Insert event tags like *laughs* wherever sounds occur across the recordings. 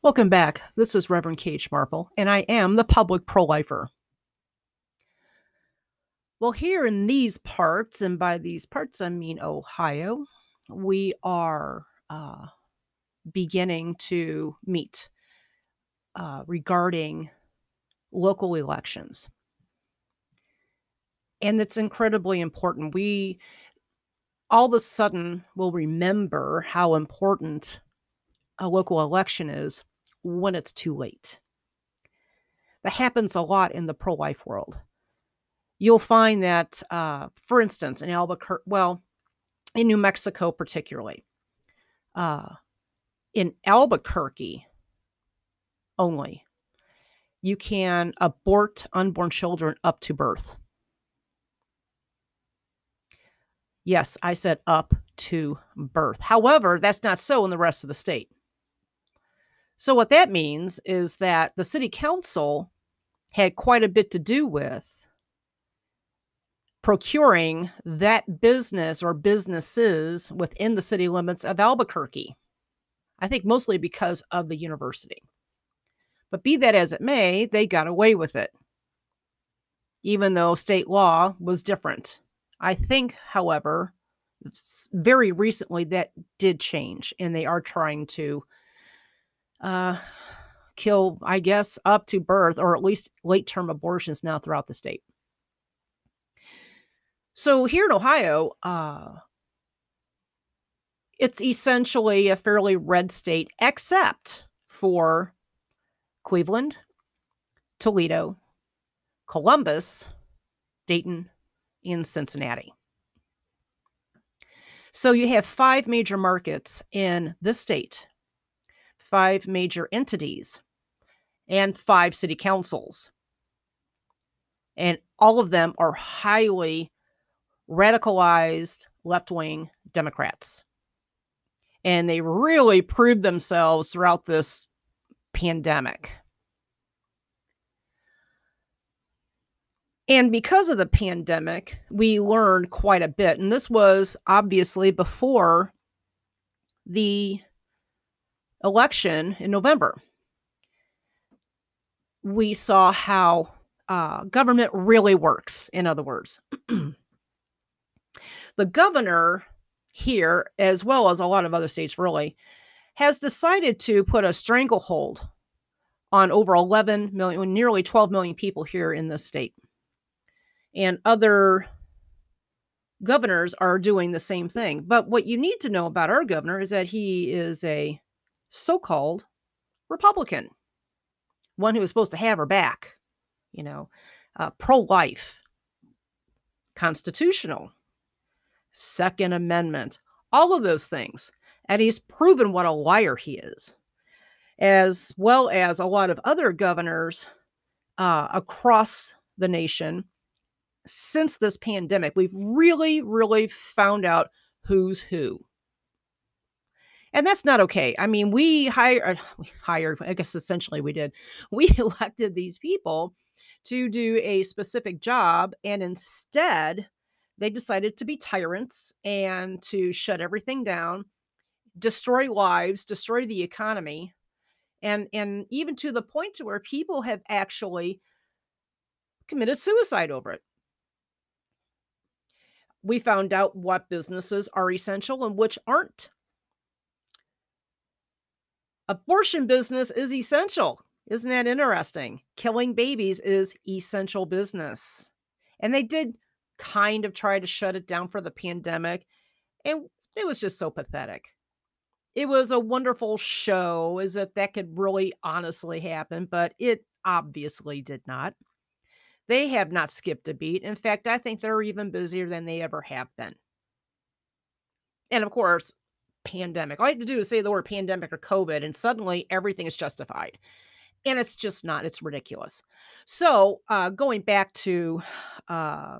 Welcome back. This is Reverend Cage Marple, and I am the public pro lifer. Well, here in these parts, and by these parts I mean Ohio, we are uh, beginning to meet uh, regarding local elections. And it's incredibly important. We all of a sudden will remember how important a local election is when it's too late. That happens a lot in the pro life world. You'll find that, uh, for instance, in Albuquerque, well, in New Mexico particularly, uh, in Albuquerque only, you can abort unborn children up to birth. Yes, I said up to birth. However, that's not so in the rest of the state. So, what that means is that the city council had quite a bit to do with procuring that business or businesses within the city limits of Albuquerque. I think mostly because of the university. But be that as it may, they got away with it, even though state law was different. I think, however, very recently that did change, and they are trying to uh, kill, I guess, up to birth or at least late term abortions now throughout the state. So here in Ohio, uh, it's essentially a fairly red state, except for Cleveland, Toledo, Columbus, Dayton, and Cincinnati. So you have five major markets in the state five major entities and five city councils. And all of them are highly radicalized left wing Democrats. And they really proved themselves throughout this pandemic. And because of the pandemic, we learned quite a bit. And this was obviously before the election in November, we saw how uh, government really works, in other words. *clears throat* the governor here, as well as a lot of other states, really, has decided to put a stranglehold on over 11 million, nearly 12 million people here in this state. And other governors are doing the same thing. But what you need to know about our governor is that he is a so called Republican, one who is supposed to have her back, you know, uh, pro life, constitutional, Second Amendment, all of those things. And he's proven what a liar he is, as well as a lot of other governors uh, across the nation. Since this pandemic, we've really, really found out who's who and that's not okay. I mean, we hired, uh, we hired, I guess essentially we did. *laughs* We elected these people to do a specific job, and instead, they decided to be tyrants and to shut everything down, destroy lives, destroy the economy, and and even to the point to where people have actually committed suicide over it. We found out what businesses are essential and which aren't Abortion business is essential. Isn't that interesting? Killing babies is essential business. And they did kind of try to shut it down for the pandemic. And it was just so pathetic. It was a wonderful show as if that could really honestly happen, but it obviously did not. They have not skipped a beat. In fact, I think they're even busier than they ever have been. And of course, pandemic. All you have to do is say the word pandemic or COVID, and suddenly everything is justified. And it's just not, it's ridiculous. So, uh, going back to uh,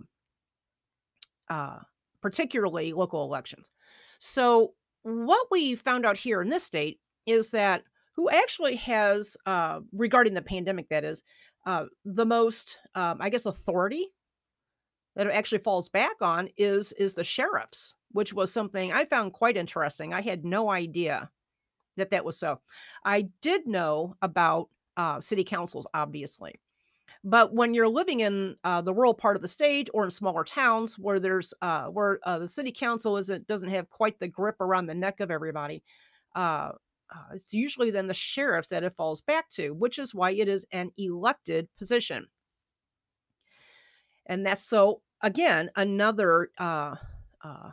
uh, particularly local elections. So, what we found out here in this state is that who actually has, uh, regarding the pandemic, that is, uh, the most, um, I guess, authority that it actually falls back on is is the sheriffs which was something I found quite interesting. I had no idea that that was so. I did know about uh, city councils, obviously. But when you're living in uh, the rural part of the state or in smaller towns where there's uh, where uh, the city council isn't doesn't have quite the grip around the neck of everybody, uh, uh, it's usually then the sheriffs that it falls back to, which is why it is an elected position. And that's so again another uh, uh,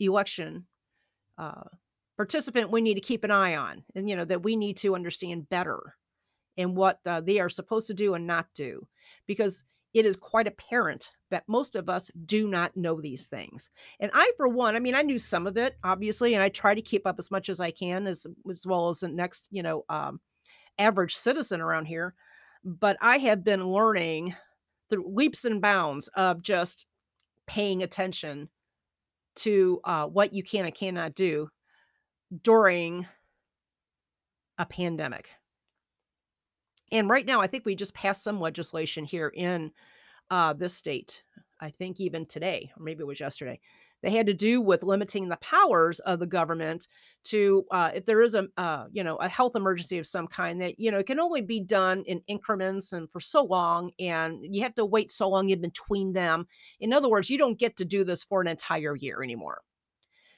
election uh, participant we need to keep an eye on, and you know that we need to understand better and what uh, they are supposed to do and not do, because it is quite apparent that most of us do not know these things. And I, for one, I mean, I knew some of it, obviously, and I try to keep up as much as I can, as as well as the next, you know, um, average citizen around here. But I have been learning the leaps and bounds of just paying attention to uh, what you can and cannot do during a pandemic. And right now, I think we just passed some legislation here in uh, this state. I think even today, or maybe it was yesterday, they had to do with limiting the powers of the government to uh, if there is a uh, you know a health emergency of some kind that you know it can only be done in increments and for so long, and you have to wait so long in between them. In other words, you don't get to do this for an entire year anymore.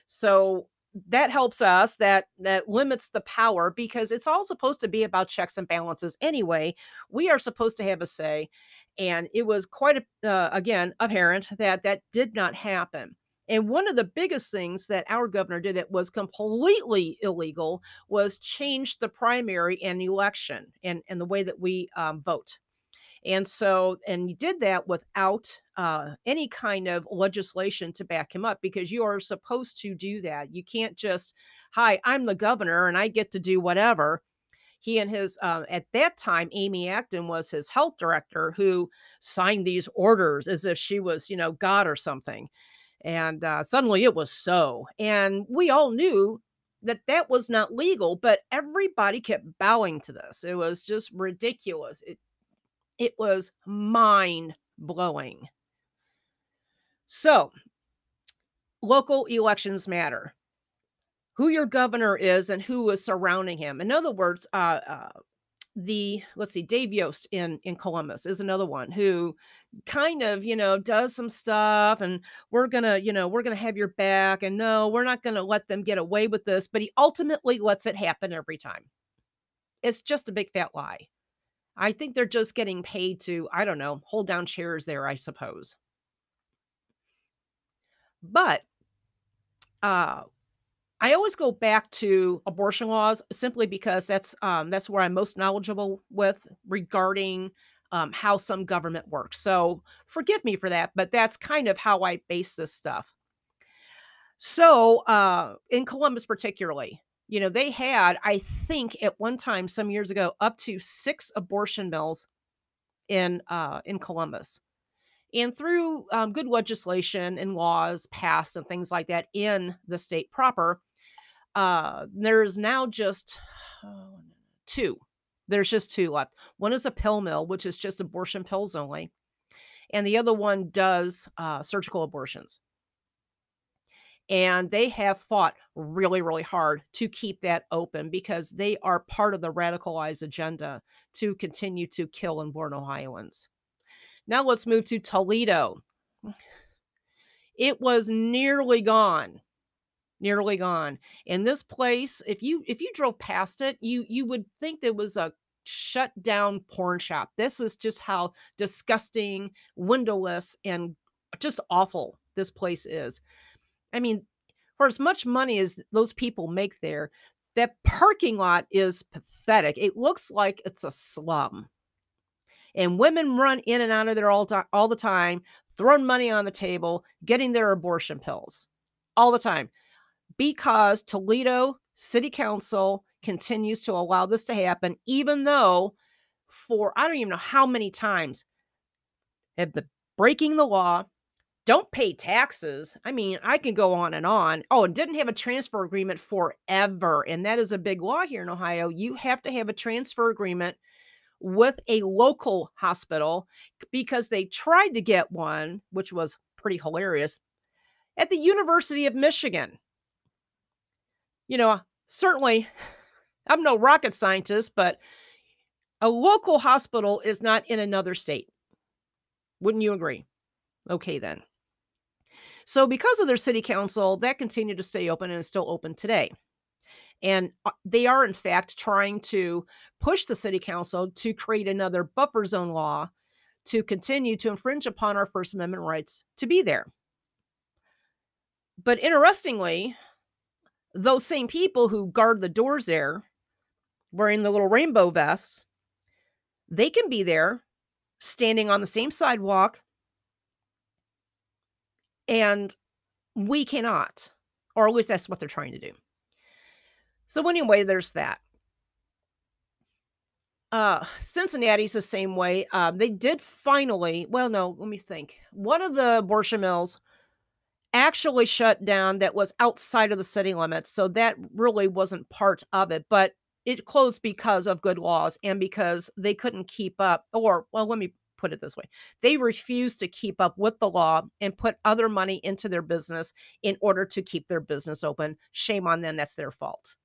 So that helps us that that limits the power because it's all supposed to be about checks and balances anyway we are supposed to have a say and it was quite a, uh, again apparent that that did not happen and one of the biggest things that our governor did that was completely illegal was change the primary and election and, and the way that we um, vote and so, and he did that without uh, any kind of legislation to back him up because you are supposed to do that. You can't just, hi, I'm the governor and I get to do whatever. He and his, uh, at that time, Amy Acton was his health director who signed these orders as if she was, you know, God or something. And uh, suddenly it was so. And we all knew that that was not legal, but everybody kept bowing to this. It was just ridiculous. It it was mind blowing. So, local elections matter. Who your governor is and who is surrounding him. In other words, uh, uh, the let's see, Dave Yost in in Columbus is another one who kind of you know does some stuff, and we're gonna you know we're gonna have your back, and no, we're not gonna let them get away with this. But he ultimately lets it happen every time. It's just a big fat lie. I think they're just getting paid to, I don't know, hold down chairs there, I suppose. But uh, I always go back to abortion laws simply because that's um, that's where I'm most knowledgeable with regarding um, how some government works. So forgive me for that, but that's kind of how I base this stuff. So uh, in Columbus, particularly, you know, they had, I think, at one time some years ago, up to six abortion mills in uh, in Columbus. And through um, good legislation and laws passed and things like that in the state proper, uh, there's now just two. There's just two left. One is a pill mill, which is just abortion pills only, and the other one does uh, surgical abortions and they have fought really really hard to keep that open because they are part of the radicalized agenda to continue to kill and born ohioans now let's move to toledo it was nearly gone nearly gone and this place if you if you drove past it you you would think there was a shut down porn shop this is just how disgusting windowless and just awful this place is I mean, for as much money as those people make there, that parking lot is pathetic. It looks like it's a slum. And women run in and out of there all, to- all the time, throwing money on the table, getting their abortion pills all the time because Toledo City Council continues to allow this to happen, even though for I don't even know how many times have breaking the law, don't pay taxes. I mean, I can go on and on. Oh, and didn't have a transfer agreement forever. And that is a big law here in Ohio. You have to have a transfer agreement with a local hospital because they tried to get one, which was pretty hilarious, at the University of Michigan. You know, certainly, I'm no rocket scientist, but a local hospital is not in another state. Wouldn't you agree? Okay, then. So, because of their city council, that continued to stay open and is still open today. And uh, they are, in fact, trying to push the city council to create another buffer zone law to continue to infringe upon our First Amendment rights to be there. But interestingly, those same people who guard the doors there, wearing the little rainbow vests, they can be there standing on the same sidewalk and we cannot, or at least that's what they're trying to do. So, anyway, there's that. Uh, Cincinnati's the same way. Uh, they did finally, well, no, let me think. One of the abortion mills actually shut down that was outside of the city limits. So that really wasn't part of it, but it closed because of good laws and because they couldn't keep up. Or, well, let me put it this way they refused to keep up with the law and put other money into their business in order to keep their business open. Shame on them. That's their fault.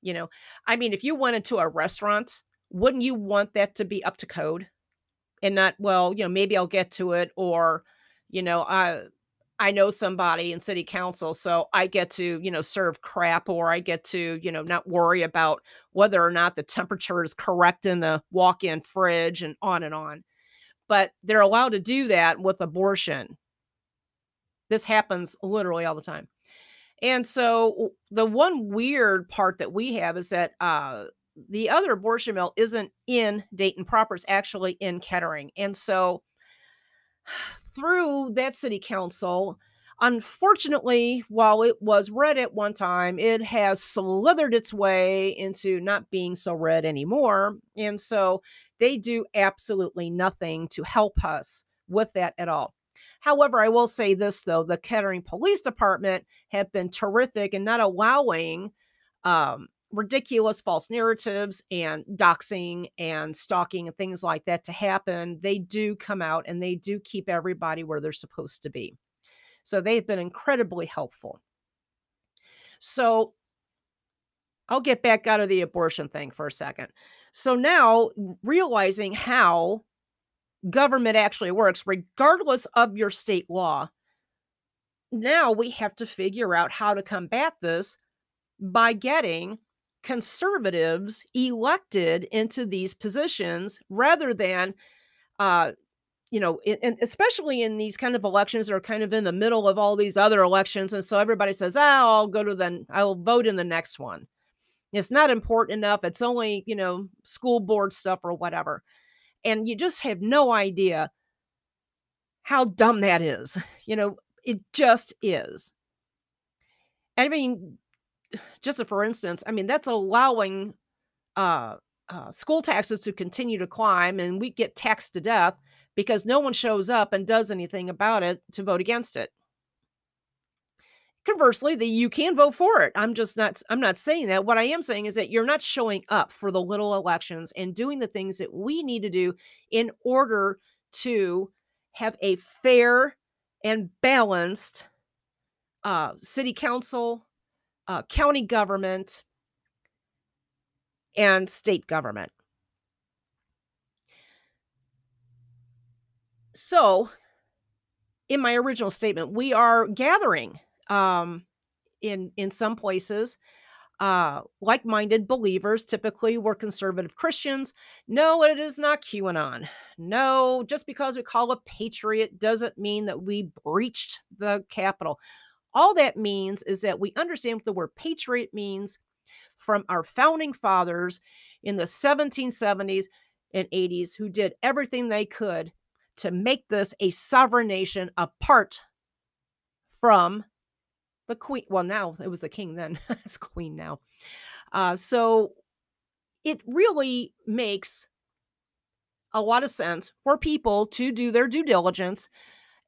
You know, I mean, if you went into a restaurant, wouldn't you want that to be up to code and not, well, you know, maybe I'll get to it or, you know, I, I know somebody in city council, so I get to, you know, serve crap or I get to, you know, not worry about whether or not the temperature is correct in the walk in fridge and on and on. But they're allowed to do that with abortion. This happens literally all the time. And so the one weird part that we have is that uh, the other abortion mill isn't in Dayton proper, it's actually in Kettering. And so through that city council. Unfortunately, while it was red at one time, it has slithered its way into not being so red anymore. And so they do absolutely nothing to help us with that at all. However, I will say this though the Kettering Police Department have been terrific in not allowing um, ridiculous false narratives and doxing and stalking and things like that to happen, they do come out and they do keep everybody where they're supposed to be. So they've been incredibly helpful. So I'll get back out of the abortion thing for a second. So now realizing how government actually works, regardless of your state law, now we have to figure out how to combat this by getting conservatives elected into these positions rather than uh you know and especially in these kind of elections that are kind of in the middle of all these other elections and so everybody says ah, i'll go to the i'll vote in the next one. It's not important enough it's only you know school board stuff or whatever and you just have no idea how dumb that is you know it just is. I mean just for instance, I mean, that's allowing uh, uh, school taxes to continue to climb and we get taxed to death because no one shows up and does anything about it to vote against it. Conversely, the, you can vote for it. I'm just not I'm not saying that. What I am saying is that you're not showing up for the little elections and doing the things that we need to do in order to have a fair and balanced uh, city council, uh, county government, and state government. So, in my original statement, we are gathering um, in in some places uh, like-minded believers. Typically, we're conservative Christians. No, it is not QAnon. No, just because we call a patriot doesn't mean that we breached the Capitol. All that means is that we understand what the word patriot means from our founding fathers in the 1770s and 80s who did everything they could to make this a sovereign nation apart from the queen. Well, now it was the king then, *laughs* it's queen now. Uh, so it really makes a lot of sense for people to do their due diligence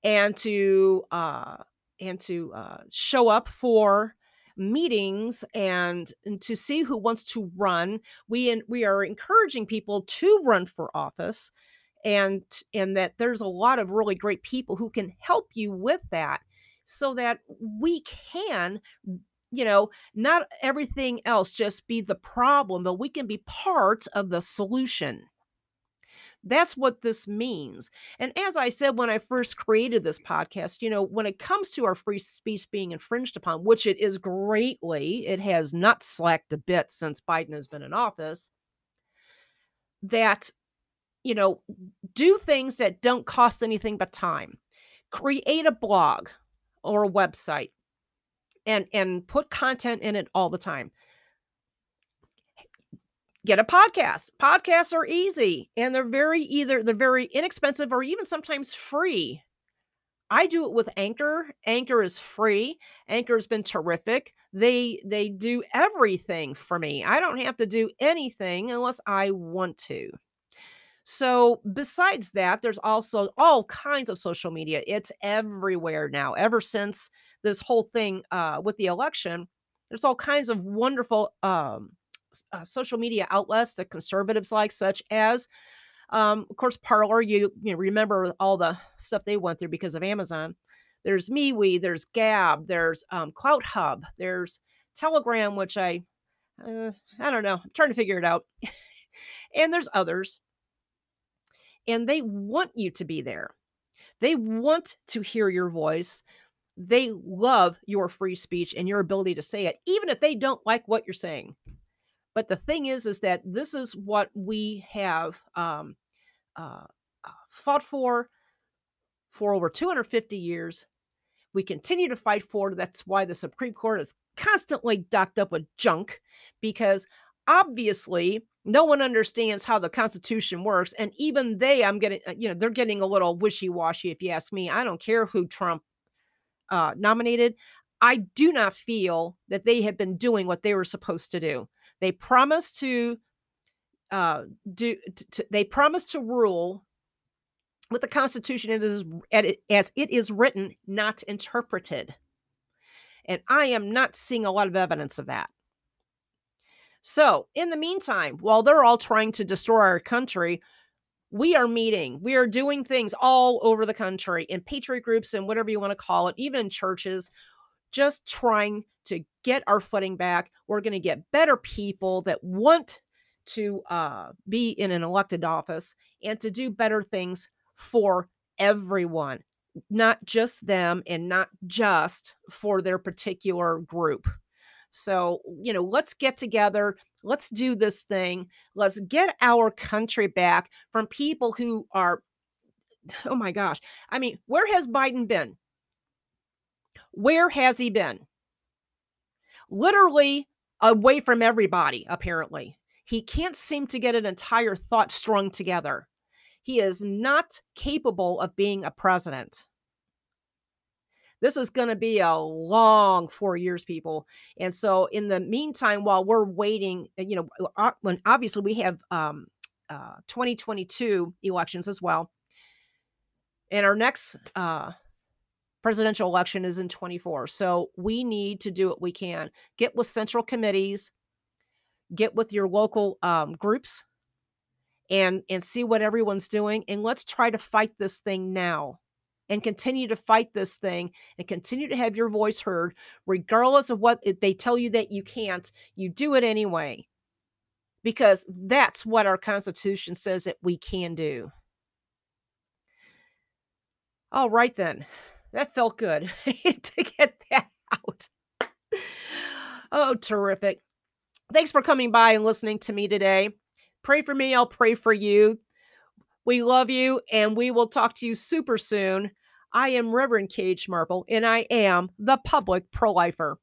and to uh, and to uh, show up for meetings and, and to see who wants to run. We in, we are encouraging people to run for office, and and that there's a lot of really great people who can help you with that, so that we can you know, not everything else just be the problem, but we can be part of the solution. That's what this means. And as I said when I first created this podcast, you know, when it comes to our free speech being infringed upon, which it is greatly, it has not slacked a bit since Biden has been in office, that, you know, do things that don't cost anything but time. Create a blog or a website and and put content in it all the time get a podcast. Podcasts are easy and they're very either they're very inexpensive or even sometimes free. I do it with Anchor. Anchor is free. Anchor has been terrific. They they do everything for me. I don't have to do anything unless I want to. So, besides that, there's also all kinds of social media. It's everywhere now. Ever since this whole thing uh, with the election, there's all kinds of wonderful um, uh, social media outlets that conservatives like, such as, um, of course, Parler. You, you remember all the stuff they went through because of Amazon. There's MeWe, there's Gab, there's um, CloutHub, there's Telegram, which I, uh, I don't know, I'm trying to figure it out, *laughs* and there's others. And they want you to be there. They want to hear your voice. They love your free speech and your ability to say it, even if they don't like what you're saying. But the thing is, is that this is what we have um, uh, uh fought for for over 250 years. We continue to fight for. That's why the Supreme Court is constantly docked up with junk because obviously no one understands how the Constitution works. And even they, I'm getting, uh, you know, they're getting a little wishy washy, if you ask me. I don't care who Trump uh, nominated. I do not feel that they have been doing what they were supposed to do. They promise to uh, do. To, they promise to rule with the Constitution as, as it is written, not interpreted. And I am not seeing a lot of evidence of that. So, in the meantime, while they're all trying to destroy our country, we are meeting, we are doing things all over the country in patriot groups and whatever you want to call it, even in churches just trying to get our footing back. We're going to get better people that want to uh, be in an elected office and to do better things for everyone, not just them and not just for their particular group. So, you know, let's get together. Let's do this thing. Let's get our country back from people who are, *sighs* oh my gosh. I mean, where has Biden been? Where has he been? Literally away from everybody, apparently. He can't seem to get an entire thought strung together. He is not capable of being a president. This is going to be a long four years, people. And so, in the meantime, while we're waiting, uh, you know, uh, when obviously we have um, uh, 2022 elections as well. And our next uh, presidential election is in 24. So we need to do what we can. Get with central committees, get with your local um, groups, and and see what everyone's doing. And let's try to fight this thing now, and continue to fight this thing, and continue to have your voice heard, regardless of what they tell you that you can't. You do it anyway, because that's what our Constitution says that we can do. All right then that felt good *laughs* to get that out. Oh, terrific. Thanks for coming by and listening to me today. Pray for me, I'll pray for you. We love you, and we will talk to you super soon. I am Reverend Cage Marple, and I am the public pro lifer.